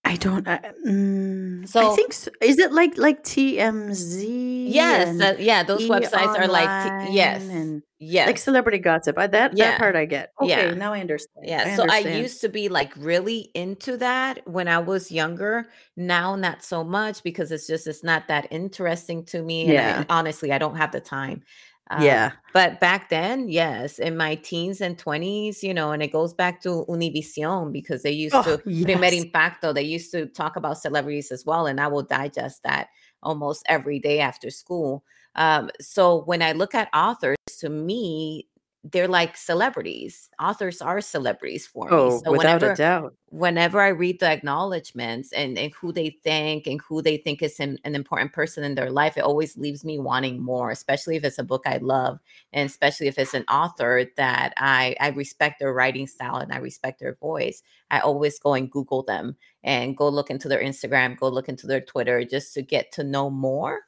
I don't. I, mm, I think. So. Is it like like TMZ yes that, yeah those E websites are like yes and like celebrity gossip? I, that that part I get. Okay, yeah now I understand. Yeah, I so I used to be like really into that when I was younger. Now, not so much because it's just it's not that interesting to me. And, I, Yeah. honestly, I don't have the time. Um, Yeah. but back then, yes, in my teens and 20s, you know, and it goes back to Univision because they used Oh to, Primer yes. Impacto, they used to talk about celebrities as well. And I will digest that almost every day after school. Um, so when I look at authors, to me, they're like celebrities. Authors are celebrities for me. Oh, So without a whenever doubt. whenever I read the acknowledgments and, and who they thank and who they think is an, an important person in their life, it always leaves me wanting more, especially if it's a book I love, and especially if it's an author that I, I respect their writing style and I respect their voice. I always go and Google them and go look into their Instagram, go look into their Twitter just to get to know more.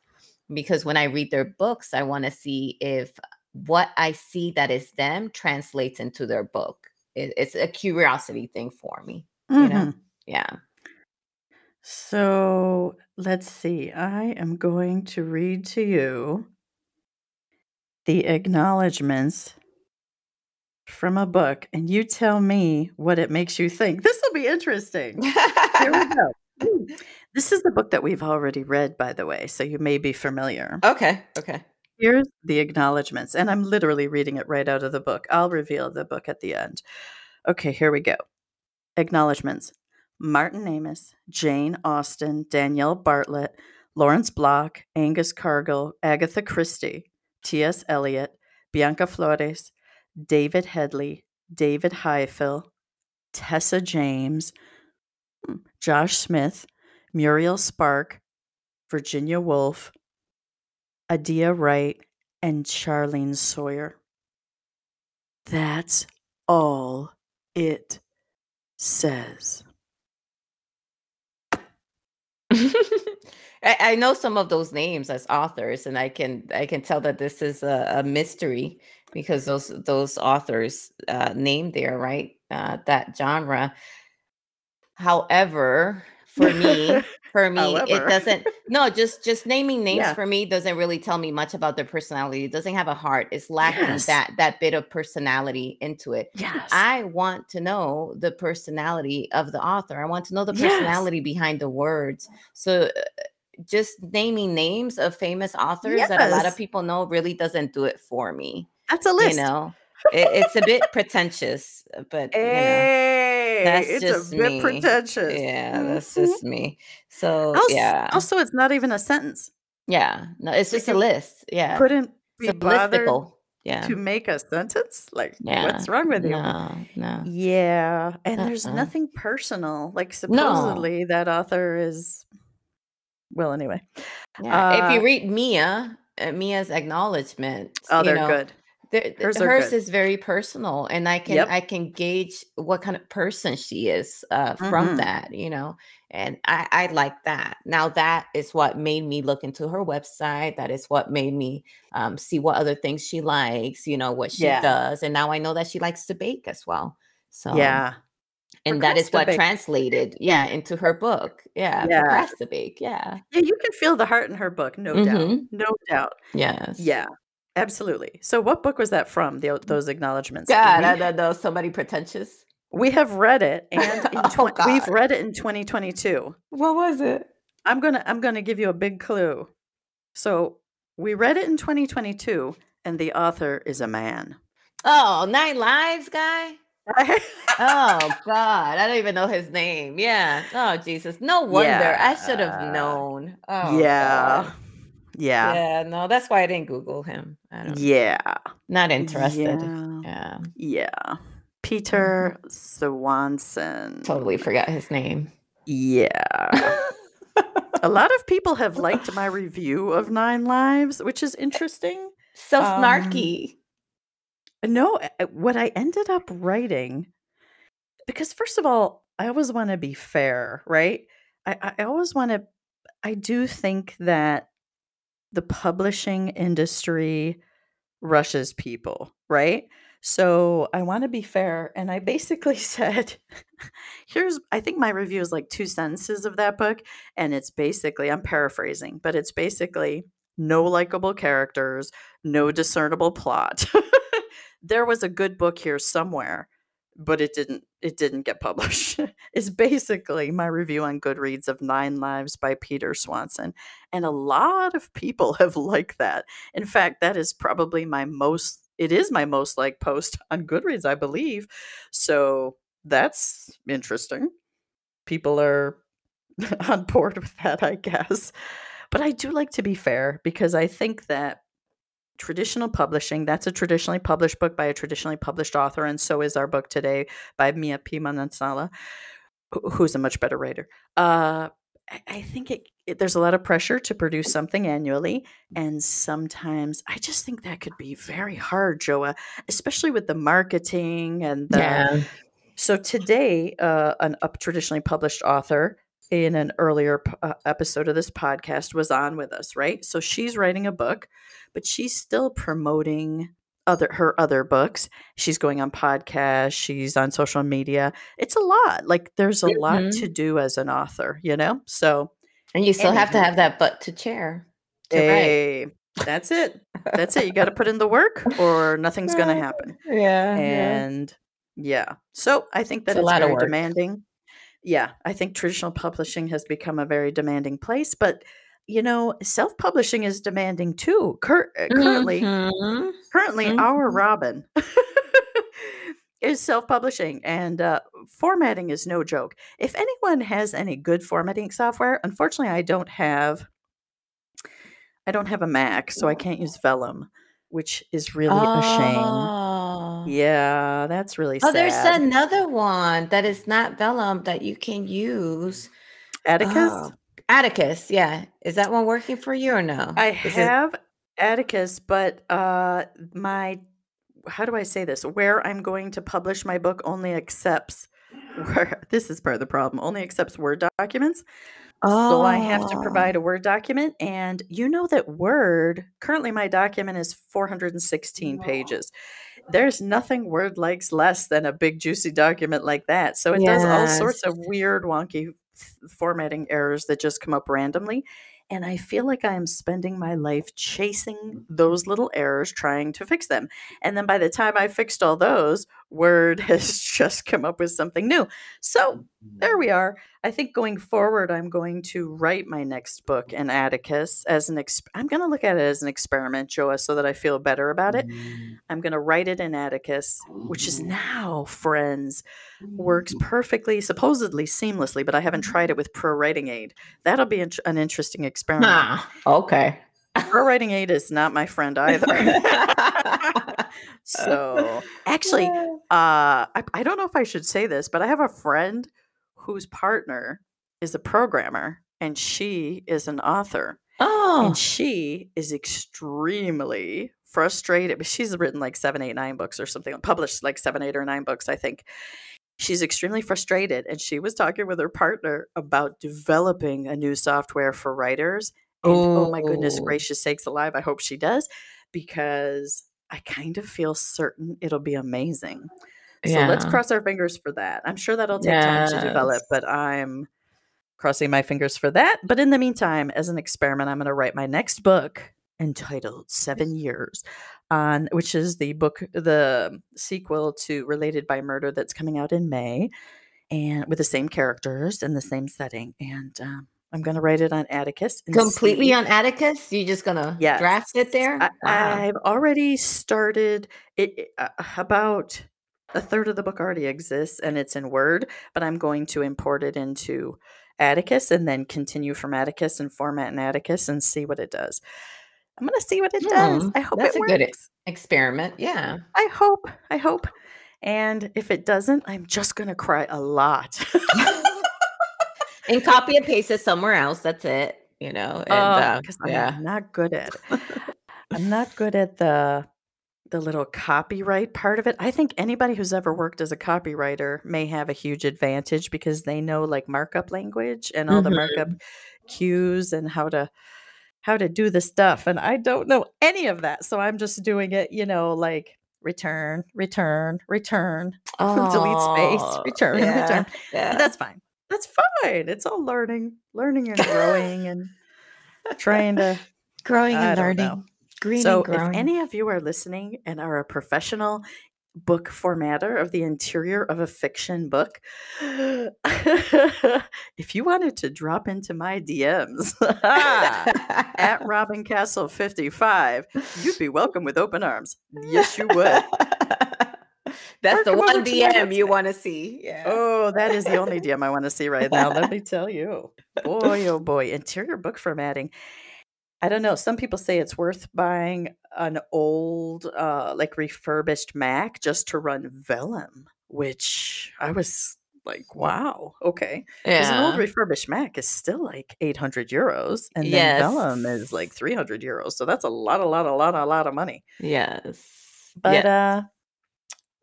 Because when I read their books, I want to see if what I see that is them translates into their book. It, it's a curiosity thing for me, you know? Mhm. Yeah. So let's see. I am going to read to you the acknowledgments from a book, and you tell me what it makes you think. This will be interesting. Here we go. This is the book that we've already read, by the way, so you may be familiar. okay. Okay. Here's the acknowledgments, and I'm literally reading it right out of the book. I'll reveal the book at the end. Okay, here we go. Acknowledgments Martin Amis, Jane Austen, Danielle Bartlett, Lawrence Block, Angus Cargill, Agatha Christie, T.S. Eliot, Bianca Flores, David Headley, David Highfill, Tessa James, hmm, Josh Smith, Muriel Spark, Virginia Woolf, Adia Wright, and Charlene Sawyer. That's all it says. I, know some of those names as authors, and I can I can tell that this is a, a mystery because those those authors uh, named there, right? Uh, that genre. However, for me, for me, it doesn't. No, just just naming names Yeah. for me doesn't really tell me much about their personality. It doesn't have a heart. It's lacking Yes. that that bit of personality into it. Yes. I want to know the personality of the author. I want to know the Yes. personality behind the words. So uh, just naming names of famous authors that a lot of people know really doesn't do it for me. That's a list You know, it, it's a bit pretentious, uh, but you know, That's it's just a bit me. pretentious. Yeah, that's Mhm. just me. So Also, yeah, also, it's not even a sentence. yeah. No, it's just a list. Yeah, couldn't be bothered. Yeah, to make a sentence. Like, yeah. what's wrong with you? No, no, Yeah, and there's uh-uh. nothing personal. Like, No. supposedly that author is. Well, anyway. Yeah. if you Uh, read Mia, uh, Mia's acknowledgement, oh, they're know, good. There- th- Hers hers is very personal, and I can Yep. I can gauge what kind of person she is uh, from Mhm. that, you know, and I I like that. Now that is what made me look into her website. That is what made me um, see what other things she likes, you know, what she Yeah. does, and now I know that she likes to bake as well. So Yeah. and that is what translated, yeah, into her book. Yeah, Yeah. Yeah. Yeah, you can feel the heart in her book, no doubt. Mhm. No doubt. Yes. Yeah, absolutely. So, what book was that from? The, those acknowledgments. God, We- I don't know. Somebody pretentious. We have read it, and in Oh, we've read it in 2022. What was it? I'm gonna I'm gonna give you a big clue. So we read it in 2022, and the author is a man. Oh, Nine Lives guy. Oh God, I don't even know his name. Yeah. Oh Jesus. No wonder. I should have Yeah. known. Oh yeah, God. Yeah, Yeah. No, that's why I didn't Google him. I don't. yeah, Not interested. yeah, Yeah. yeah. Peter Swanson. Totally forgot his name. Yeah. a lot of people have liked my review of Nine Lives, which is interesting. so Um, snarky. No, what I ended up writing, because first of all, I always want to be fair, right? I I always want to, I do think that the publishing industry rushes people, right? So I want to be fair. And I basically said, here's, I think my review is like two sentences of that book. And it's basically, I'm paraphrasing, but it's basically no likable characters, no discernible plot. there was a good book here somewhere but it didn't it didn't get published. Is basically my review on goodreads of nine lives by peter swanson and a lot of people have liked that. In fact that is probably my most it is my most liked post on goodreads i believe. So that's interesting. People are on board with that i guess. But i do like to be fair because i think that traditional publishing. That's a traditionally published book by a traditionally published author and so is our book today by mia p. Manansala who's a much better writer. Uh I- think it, it there's a lot of pressure to produce something annually, and sometimes I just think that could be very hard, Joa, especially with the marketing and the, yeah. so today, uh, an up traditionally published author in an earlier p- uh, episode of this podcast was on with us, right? So she's writing a book, but she's still promoting other her other books. She's going on podcasts, she's on social media. It's a lot. Like there's a lot Mhm. to do as an author, you know? So And you still have to have that butt to chair to write. hey, that's it. That's it. You got to put in the work or nothing's going to happen. Yeah. and yeah so i think that It's a it's, lot of very work. demanding yeah i think traditional publishing has become a very demanding place but you know self-publishing is demanding too Cur- uh, currently Mhm. currently our Mhm. robin is self-publishing and uh, formatting is no joke if anyone has any good formatting software unfortunately i don't have i don't have a mac so i can't use vellum which is really a shame Oh. Yeah, that's really Oh, there's another one that is not vellum that you can use. Atticus? Oh, Atticus, yeah. Is that one working for you or no? I Is it- have Atticus, but uh my how do I say this? Where I'm going to publish my book only accepts where this is part of the problem, only accepts Word documents. So I have to Oh. provide a Word document. And you know that Word, currently my document is 416 pages. There's nothing Word likes less than a big, juicy document like that. So it does all sorts of weird, wonky formatting errors that just come up randomly. And I feel like I am spending my life chasing those little errors, trying to fix them. And then by the time I fixed all those, Word has just come up with something new. So there we are. I think going forward, I'm going to write my next book in Atticus as an. Exp- I'm going to look at it as an experiment, Joa, so that I feel better about it. Mm. I'm going to write it in Atticus, which is now, friends, works perfectly, supposedly seamlessly, but I haven't mm. tried it with Pro Writing Aid. That'll be int- an interesting experiment. Huh. Okay. Pro Writing Aid is not my friend either. so, actually, uh, I, I don't know if I should say this, but I have a friend whose partner is a programmer and she is an author. oh. And she is extremely frustrated. But she's written like seven, eight, nine books or something, published like seven, eight, or nine books, I think. She's extremely frustrated. And she was talking with her partner about developing a new software for writers. And oh my goodness Oh. gracious sakes alive, I hope she does because I kind of feel certain it'll be amazing. So let's cross our fingers for that. I'm sure that'll take time to develop, but I'm crossing my fingers for that. But in the meantime, as an experiment, I'm going to write my next book entitled Seven Years, on which is the book, the sequel to Related by Murder that's coming out in May, and with the same characters and the same setting. And um, I'm going to write it on Atticus. Completely see- on Atticus? You're just gonna Yes. draft it there? I, Wow. I've already started it. Uh, about a third of the book already exists, and it's in Word. But I'm going to import it into Atticus and then continue from Atticus and format in Atticus and see what it does. I'm going to see what it does. Hmm, I hope that's it a good works. Experiment. Yeah. I hope. I hope. And if it doesn't, I'm just going to cry a lot. and copy and paste it somewhere else. That's it. You know. And uh, because I'm not good at. I'm not good at the the little copyright part of it. I think anybody who's ever worked as a copywriter may have a huge advantage because they know like markup language and all the markup cues and how to how to do the stuff and I don't know any of that. So I'm just doing it, you know, like return, return, return, delete space, return, yeah, return. yeah. That's fine. That's fine. It's all learning, learning and growing and trying to growing I and learning. know. Green so and growing. if any of you are listening and are a professional book formatter of the interior of a fiction book if you wanted to drop into my dms at robin castle 55 you'd be welcome with open arms yes you would That's the one DM you want to see. Yeah. oh that is the only dm i want to see right now let me tell you boy oh boy interior book formatting I don't know. Some people say it's worth buying an old, uh, like refurbished Mac just to run Vellum, which I was like, wow, okay. Because an old refurbished Mac is still like 800 euros, and then Yes. Vellum is like 300 euros. So that's a lot, a lot, a lot, a lot of money. Yes. But yeah. uh,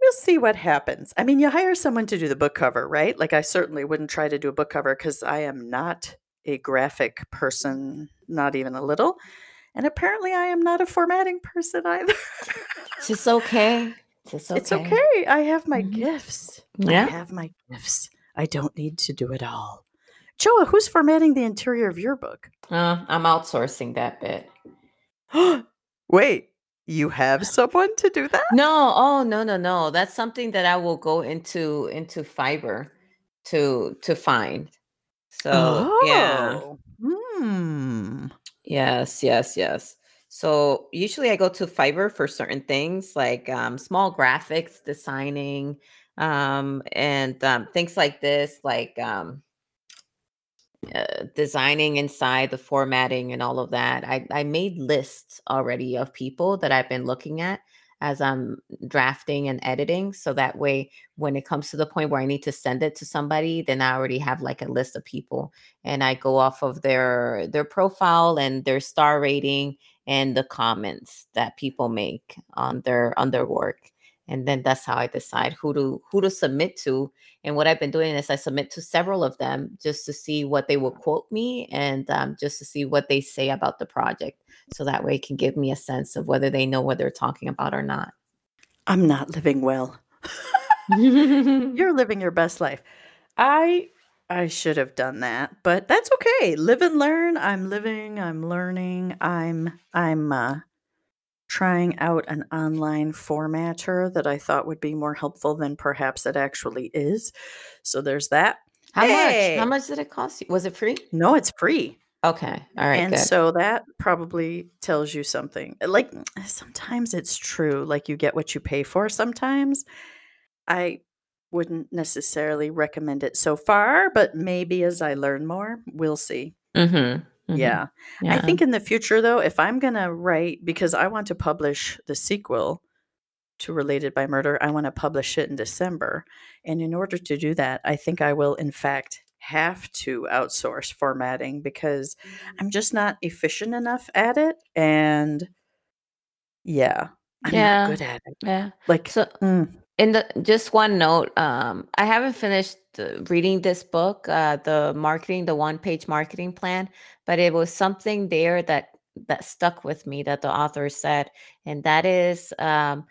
we'll see what happens. I mean, you hire someone to do the book cover, right? Like, I certainly wouldn't try to do a book cover because I am not a graphic person, not even a little. And apparently, I am not a formatting person either. it's just okay. It's okay. It's okay. I have my Mhm. gifts. I Yeah. have my gifts. I don't need to do it all. Joa, who's formatting the interior of your book? Uh, I'm outsourcing that bit. Wait, you have someone to do that? No, oh no, no, no. That's something that I will go into into Fiverr to to find. So yeah. Oh. Hmm. Yes, yes, yes. So usually I go to Fiverr for certain things like um, small graphics, designing, um, and um, things like this, like um, uh, designing inside the formatting and all of that. I, I made lists already of people that I've been looking at as I'm drafting and editing. So that way, when it comes to the point where I need to send it to somebody, then I already have like a list of people and I go off of their their profile and their star rating and the comments that people make on their on their work. And then that's how I decide who to who to submit to. And what I've been doing is I submit to several of them just to see what they will quote me and um, just to see what they say about the project, so that way it can give me a sense of whether they know what they're talking about or not. I'm not living well. You're living your best life. I I should have done that, but that's okay. Live and learn. I'm living, I'm learning. I'm I'm uh trying out an online formatter that I thought would be more helpful than perhaps it actually is. So there's that. How hey! much? How much did it cost you? Was it free? No, it's free. Okay. All right. And good. so that probably tells you something. Like sometimes it's true. Like you get what you pay for sometimes. I wouldn't necessarily recommend it so far, but maybe as I learn more, we'll see. Mm-hmm. Mm-hmm. Yeah. yeah. I think in the future, though, if I'm going to write, because I want to publish the sequel to Related by Murder, I want to publish it in December. And in order to do that, I think I will, in fact, have to outsource formatting because I'm just not efficient enough at it. And yeah, I'm yeah. not good at it. Yeah. Like, so. Mm in the just one note um i haven't finished reading this book uh the marketing the one page marketing plan but it was something there that that stuck with me that the author said and that is um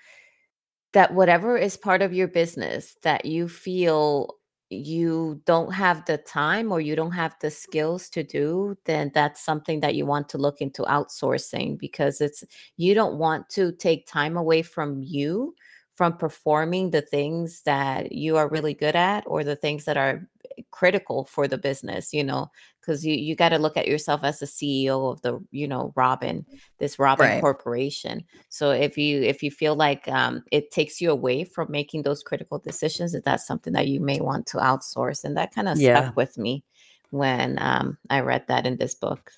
that whatever is part of your business that you feel you don't have the time or you don't have the skills to do then that's something that you want to look into outsourcing because it's you don't want to take time away from you from performing the things that you are really good at or the things that are critical for the business you know because you you got to look at yourself as the ceo of the you know robin this robin right. corporation so if you if you feel like um, it takes you away from making those critical decisions that that's something that you may want to outsource and that kind of yeah. stuck with me when um, i read that in this book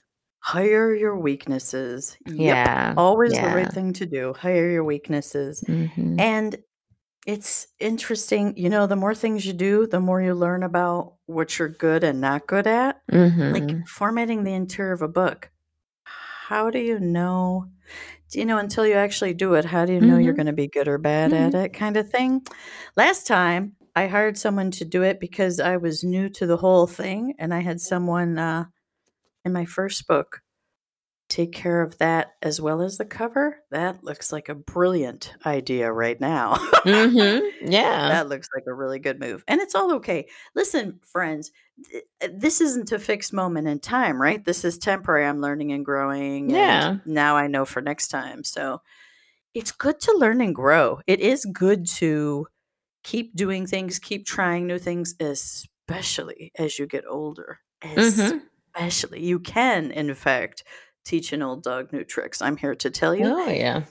Hire your weaknesses. Yeah. Yep. Always the right thing to do. Hire your weaknesses. Mhm. And it's interesting, you know, the more things you do, the more you learn about what you're good and not good at. Like Mhm. formatting the interior of a book. How do you know? Do you know until you actually do it, how do you know you're Mhm. going to be good or bad at it kind of thing? Last time I hired someone to do it because I was new to the whole thing and I had someone uh in my first book take care of that as well as the cover. That looks like a brilliant idea right now. mm-hmm. Yeah. That looks like a really good move. And it's all okay. Listen, friends, th- uh, this isn't a fixed moment in time, right? This is temporary. I'm learning and growing. Yeah. And now I know for next time. So it's good to learn and grow. It is good to keep doing things, keep trying new things, especially as you get older. Mm-hmm especially you can in fact teach an old dog new tricks i'm here to tell you. Oh yeah.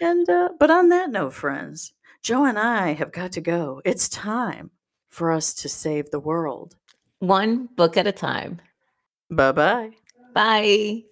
And uh, but on that note friends joe and i have got to go. It's time for us to save the world. One book at a time. Bye bye bye